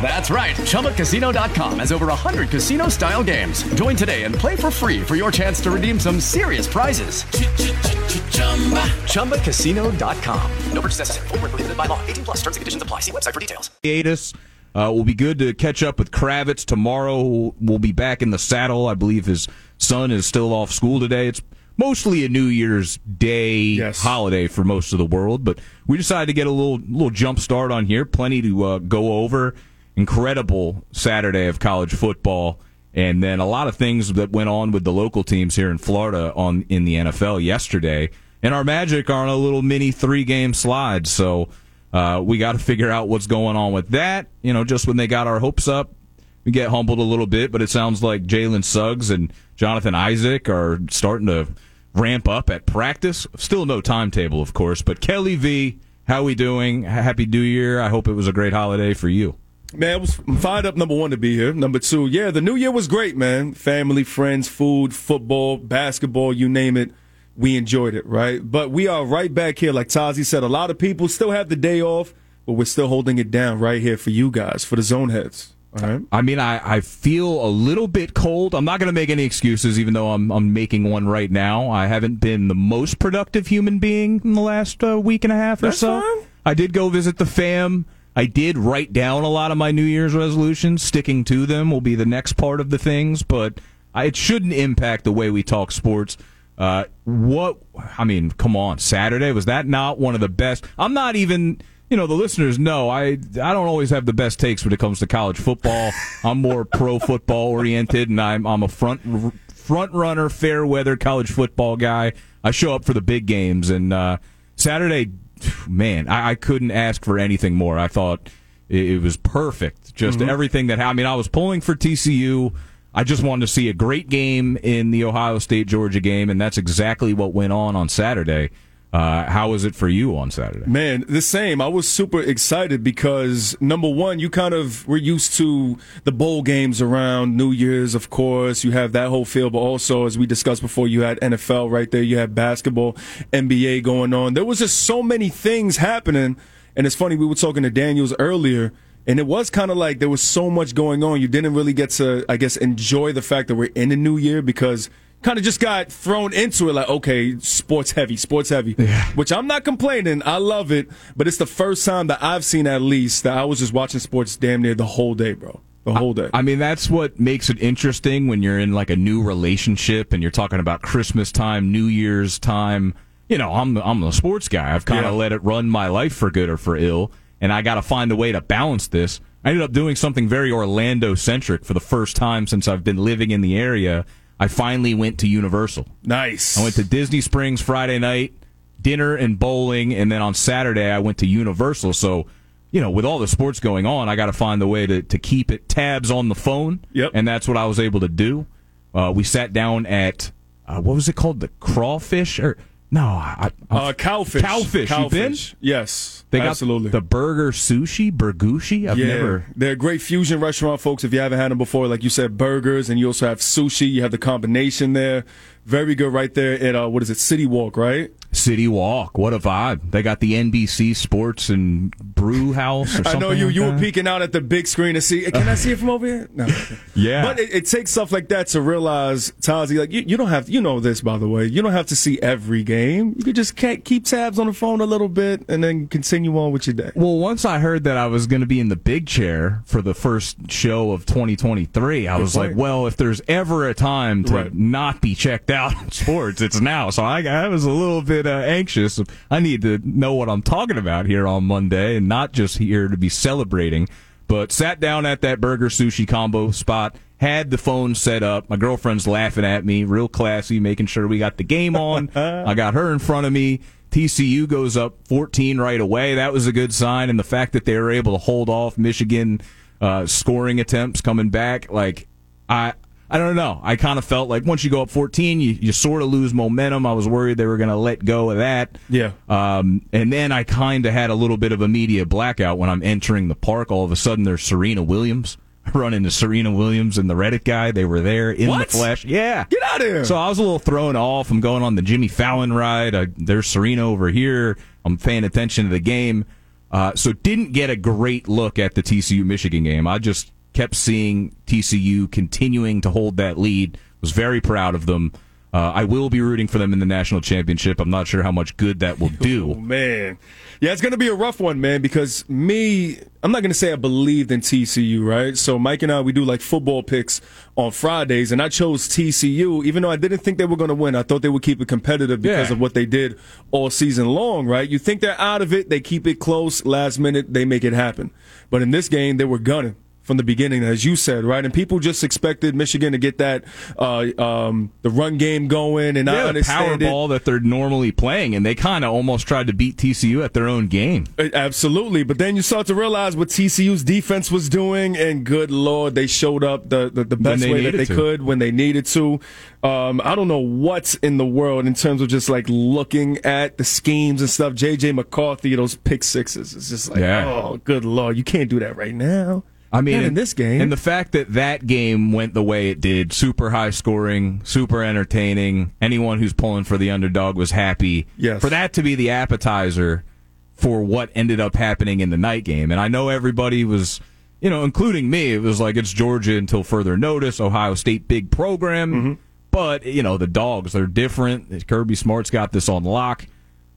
That's right. ChumbaCasino.com has over 100 casino style games. Join today and play for free for your chance to redeem some serious prizes. ChumbaCasino.com. No purchase necessary. Full prohibited by law. 18 plus terms and conditions apply. See website for details. Hiatus. Uh, will be good to catch up with Kravitz tomorrow. We'll be back in the saddle. I believe his son is still off school today. It's mostly a New Year's Day Yes. holiday for most of the world, but we decided to get a little little jump start on here. Plenty to uh, go over. Incredible Saturday of college football, and then a lot of things that went on with the local teams here in Florida on in the NFL yesterday. And our Magic are on a little mini three game slide, so uh, we got to figure out what's going on with that. You know, just when they got our hopes up, we get humbled a little bit, but it sounds like Jalen Suggs and Jonathan Isaac are starting to ramp up at practice. Still no timetable, of course, but Kelly V, how we doing? Happy New Year. I hope it was a great holiday for you. Man, it was I'm fired up. Number one to be here. Number two, yeah, the new year was great, man. Family, friends, food, football, basketball, you name it. We enjoyed it, right? But we are right back here, like Tazi said. A lot of people still have the day off, but we're still holding it down right here for you guys, for the zone heads. All right. I mean, I, I feel a little bit cold. I'm not going to make any excuses, even though I'm, I'm making one right now. I haven't been the most productive human being in the last uh, week and a half or That's so. fine. I did go visit the fam. I did write down a lot of my New Year's resolutions. Sticking to them will be the next part of the things, but I, it shouldn't impact the way we talk sports. Uh, what I mean, come on, Saturday was that not one of the best? I'm not even. You know, the listeners know I I don't always have the best takes when it comes to college football. I'm more pro football oriented, and I'm I'm a front front runner, fair weather college football guy. I show up for the big games, and uh, Saturday, man, I, I couldn't ask for anything more. I thought it, it was perfect. Just mm-hmm. everything that happened. I mean, I was pulling for TCU. I just wanted to see a great game in the Ohio State Georgia game, and that's exactly what went on on Saturday. Uh, how was it for you on Saturday? Man, the same. I was super excited because number one, you kind of were used to the bowl games around New Year's, of course. You have that whole feel, but also, as we discussed before, you had NFL right there. You had basketball, NBA going on. There was just so many things happening. And it's funny, we were talking to Daniels earlier, and it was kind of like there was so much going on. You didn't really get to, I guess, enjoy the fact that we're in the new year because kind of just got thrown into it like okay sports heavy sports heavy which i'm not complaining i love it but it's the first time that i've seen at least that i was just watching sports damn near the whole day bro the whole day I mean, that's what makes it interesting when you're in like a new relationship and you're talking about Christmas time, New Year's time. You know, I'm the, I'm the sports guy. I've kind of Yeah. let it run my life for good or for ill, and I got to find a way to balance this. I ended up doing something very Orlando centric for the first time since I've been living in the area. I finally went to Universal. nice I went to Disney Springs Friday night, dinner and bowling, and then on Saturday I went to Universal. So, you know, with all the sports going on, I got to find a way to, to keep it tabs on the phone. Yep. And that's what I was able to do. Uh, we sat down at uh, what was it called? The crawfish or no? I, I, uh, cowfish Cowfish. Been? yes They got absolutely the burger sushi, burgushi. I've yeah, never. they're a great fusion restaurant, folks. If you haven't had them before, like you said, burgers, and you also have sushi. You have the combination there. Very good, right there at uh, what is it, City Walk, right? City Walk, what a vibe! They got the NBC Sports and Brew House. Or I know you like you that. were peeking out at the big screen to see. Can I see it from over here? No. Yeah. But it, it takes stuff like that to realize, Tazi, like you, you don't have you know this by the way. You don't have to see every game. You could just ca- keep tabs on the phone a little bit and then continue on with your day. Well, once I heard that I was going to be in the big chair for the first show of 2023, I was point. like, well, if there's ever a time to Right. not be checked out in sports, it's now. So I, I was a little bit uh, anxious. I need to know what I'm talking about here on Monday and not just here to be celebrating. But sat down at that burger sushi combo spot, had the phone set up. My girlfriend's laughing at me, real classy, making sure we got the game on. I got her in front of me. TCU goes up 14 right away. That was a good sign. And the fact that they were able to hold off Michigan uh, scoring attempts coming back, like I I don't know. I kind of felt like once you go up 14, you, you sort of lose momentum. I was worried they were going to let go of that. Yeah. Um, and then I kind of had a little bit of a media blackout when I'm entering the park. All of a sudden, there's Serena Williams. I run into Serena Williams and the Reddit guy. They were there in What? the flesh. Yeah. Get out of here. So I was a little thrown off. I'm going on the Jimmy Fallon ride. I, there's Serena over here. I'm paying attention to the game. Uh, so didn't get a great look at the TCU Michigan game. I just kept seeing TCU continuing to hold that lead. Was very proud of them. Uh, I will be rooting for them in the national championship. I'm not sure how much good that will Oh, do. man. Yeah, it's going to be a rough one, man, because me, I'm not going to say I believed in TCU, right? So Mike and I, we do like football picks on Fridays, and I chose TCU, even though I didn't think they were going to win. I thought they would keep it competitive because Yeah. of what they did all season long, right? You think they're out of it, they keep it close, last minute, they make it happen. But in this game, they were gunning. From the beginning, as you said, right, and people just expected Michigan to get that uh, um, the run game going, and I Yeah, the power understand it. ball that they're normally playing, and they kind of almost tried to beat TCU at their own game. Absolutely, but then you start to realize what TCU's defense was doing, and good lord, they showed up the the, the best way that they to. could when they needed to. Um, I don't know what's in the world in terms of just like looking at the schemes and stuff. JJ McCarthy, those pick sixes, it's just like, Yeah. oh, good lord, you can't do that right now. I mean, in this game, and the fact that that game went the way it did, super high scoring, super entertaining. Anyone who's pulling for the underdog was happy. Yes. For that to be the appetizer for what ended up happening in the night game, and I know everybody was, you know, including me, it was like it's Georgia until further notice. Ohio State big program, Mm-hmm. but you know the dogs they're different. Kirby Smart's got this on lock.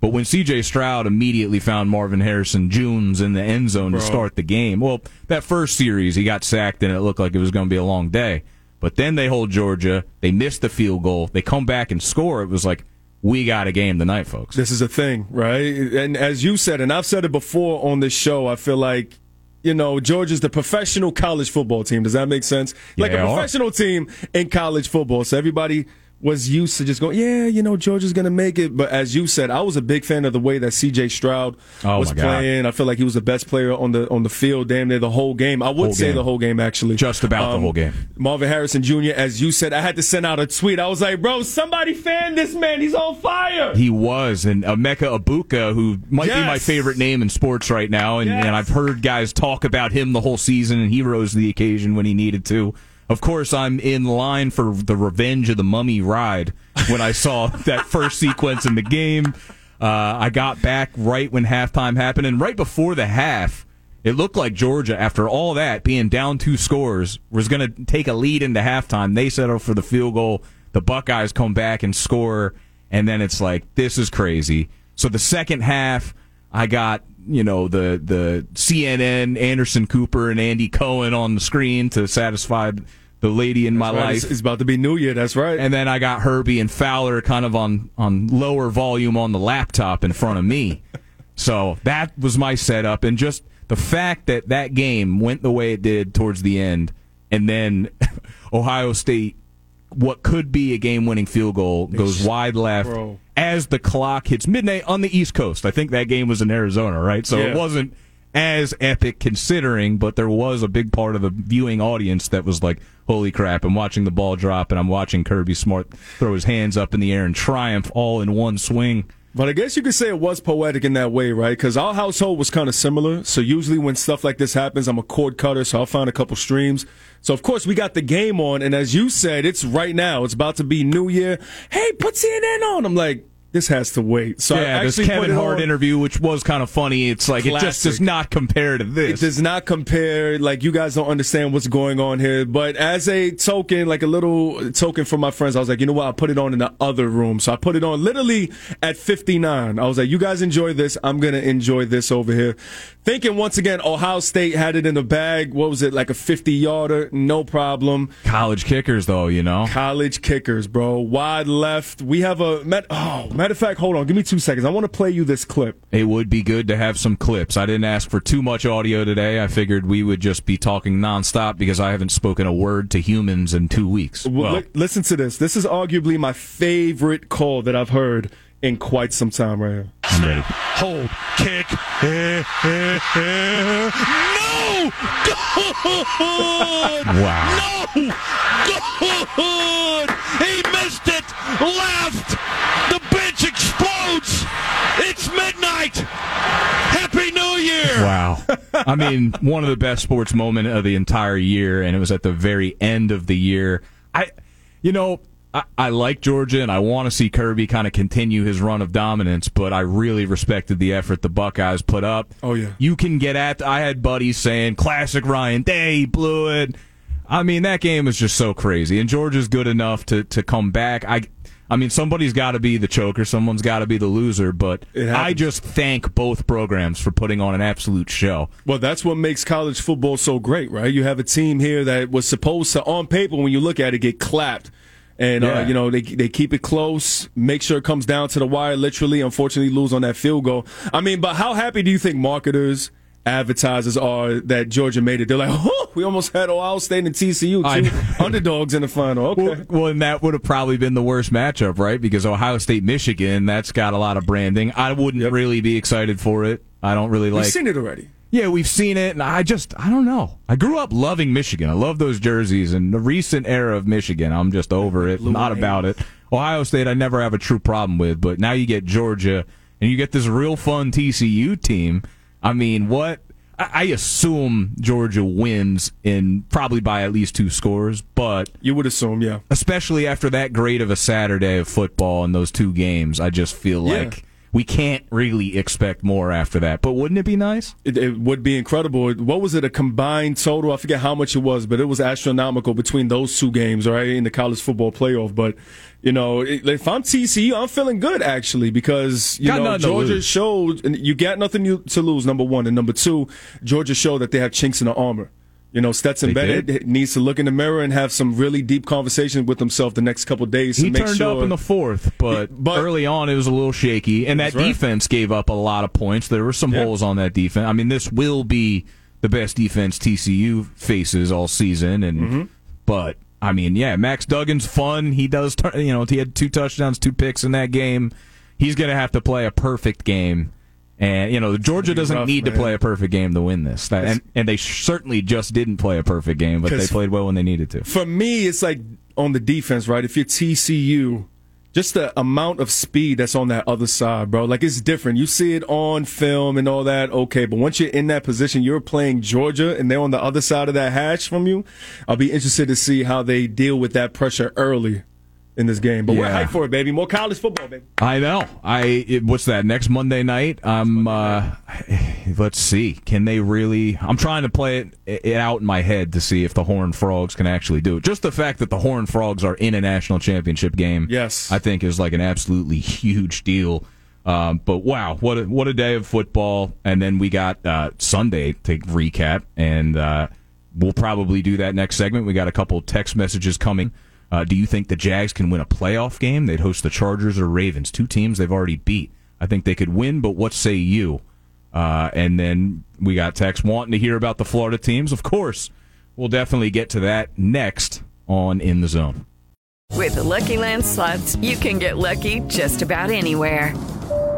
But when C.J. Stroud immediately found Marvin Harrison Junes in the end zone to start the game, well, that first series he got sacked and it looked like it was going to be a long day. But then they hold Georgia, they miss the field goal, they come back and score. It was like we got a game tonight, folks. This is a thing, right? And as you said, and I've said it before on this show, I feel like, you know, Georgia's the professional college football team. Does that make sense? Like Yeah, a professional team in college football. So everybody was used to just going, yeah, you know, Georgia's going to make it. But as you said, I was a big fan of the way that CJ Stroud Oh, was playing. I feel like he was the best player on the on the field damn near the whole game. I would Whole say game. the whole game, actually. Um, Just about the whole game. Marvin Harrison Jr., as you said, I had to send out a tweet. I was like, bro, somebody fan this man. He's on fire. He was, and Emeka Egbuka, who might be my favorite name in sports right now, and, Yes. and I've heard guys talk about him the whole season, and he rose to the occasion when he needed to. Of course, I'm in line for the Revenge of the Mummy ride when I saw that first sequence in the game. Uh, I got back right when halftime happened, and right before the half, it looked like Georgia, after all that, being down two scores, was going to take a lead into halftime. They settle for the field goal. The Buckeyes come back and score, and then it's like, this is crazy. So the second half, I got you know the the CNN Anderson Cooper and Andy Cohen on the screen to satisfy the lady in my Right, life. It's, it's about to be New Year. That's right. And then I got Herbie and Fowler kind of on on lower volume on the laptop in front of me. so that was my setup, and just the fact that that game went the way it did towards the end, and then Ohio State, what could be a game-winning field goal, goes wide left Bro. as the clock hits midnight on the East Coast. I think that game was in Arizona, right? So Yeah. it wasn't as epic considering, but there was a big part of the viewing audience that was like, holy crap, I'm watching the ball drop and I'm watching Kirby Smart throw his hands up in the air and triumph all in one swing. But I guess you could say it was poetic in that way, right? Because our household was kind of similar. So usually when stuff like this happens, I'm a cord cutter, so I'll find a couple streams. So of course we got the game on, and as you said, it's right now. It's about to be New Year. Hey, put CNN on. I'm like, this has to wait. So I yeah, this Kevin Hart on. interview, which was kind of funny. It's like it just does not compare to this. It does not compare. Like you guys don't understand what's going on here. But as a token, like a little token for my friends, I was like, you know what? I put it on in the other room. So I put it on literally at 59. I was like, you guys enjoy this. I'm gonna enjoy this over here. Thinking once again, Ohio State had it in the bag. What was it? Like a 50 yarder? No problem. College kickers, though, you know. College kickers, bro. Wide left. We have a met. Oh, matter of fact, hold on. Give me two seconds. I want to play you this clip. It would be good to have some clips. I didn't ask for too much audio today. I figured we would just be talking nonstop because I haven't spoken a word to humans in two weeks. Well, Well, li- listen to this. This is arguably my favorite call that I've heard in quite some time right here. I'm ready. Hold, kick. Eh, eh, eh. No! Go! Good! Wow. No! Good! He missed it! Left! Midnight! Happy New Year! Wow. I mean, one of the best sports moment of the entire year, and it was at the very end of the year. I, you know, I, I like Georgia, and I want to see Kirby kind of continue his run of dominance, but I really respected the effort the Buckeyes put up. Oh, yeah. You can get at, I had buddies saying, classic Ryan Day, he blew it. I mean, that game was just so crazy, and Georgia's good enough to, to come back. I, I mean, somebody's got to be the choker, someone's got to be the loser, but I just thank both programs for putting on an absolute show. Well, that's what makes college football so great, right? You have a team here that was supposed to, on paper, when you look at it, get clapped. And, uh, you know, they, they keep it close, make sure it comes down to the wire, literally, unfortunately, lose on that field goal. I mean, but how happy do you think marketers, advertisers are that Georgia made it? They're like, oh, we almost had Ohio State and TCU, two underdogs in the final. Okay. Well, well, and that would have probably been the worst matchup, right? Because Ohio State, Michigan, that's got a lot of branding. I wouldn't Yep. really be excited for it. I don't really like. We've seen it already. Yeah, we've seen it, and I just, I don't know. I grew up loving Michigan. I love those jerseys, and the recent era of Michigan, I'm just over it. Not about it. Ohio State, I never have a true problem with, but now you get Georgia, and you get this real fun TCU team. I mean, what? I, assume Georgia wins in probably by at least two scores, but You would assume, yeah. especially after that great of a Saturday of football and those two games, I just feel Yeah. like we can't really expect more after that. But wouldn't it be nice? It, it would be incredible. What was it? A combined total? I forget how much it was, but it was astronomical between those two games, right, in the college football playoff. But you know, if I'm TCU, I'm feeling good actually because you Got know Georgia showed and you got nothing to lose. Number one and number two, Georgia showed that they have chinks in the armor. You know, Stetson They Bennett did. needs to look in the mirror and have some really deep conversation with himself the next couple days to He make turned sure. up in the fourth, but, But- early on it was a little shaky, and that right. defense gave up a lot of points. There were some Yeah. holes on that defense. I mean, this will be the best defense TCU faces all season, and Mm-hmm. but I mean, yeah, Max Duggan's fun. He does, you know, he had two touchdowns, two picks in that game. He's going to have to play a perfect game. And you know, Georgia doesn't rough, need to play a perfect game to win this, and and they certainly just didn't play a perfect game, but they played well when they needed to. for me, it's like on the defense, right? If you're TCU, just the amount of speed that's on that other side, bro. Like it's different. You see it on film and all that, okay. But once you're in that position, you're playing Georgia and they're on the other side of that hatch from you. I'll be interested to see how they deal with that pressure early in this game. But we're Yeah. hyped for it, baby. More college football, baby. I know. I it, what's that next Monday night? I'm. Uh, let's see. Can they really? I'm trying to play it, it out in my head to see if the Horned Frogs can actually do it. Just the fact that the Horned Frogs are in a national championship game, Yes. I think is like an absolutely huge deal. Um, but wow, what a, what a day of football! And then we got uh, Sunday to recap, and uh, we'll probably do that next segment. We got a couple text messages coming. Uh, do you think the Jags can win a playoff game? They'd host the Chargers or Ravens, two teams they've already beat. I think they could win, but what say you? Uh, and then we got text wanting to hear about the Florida teams. Of course, we'll definitely get to that next on In the Zone. With the Lucky Land slots, you can get lucky just about anywhere.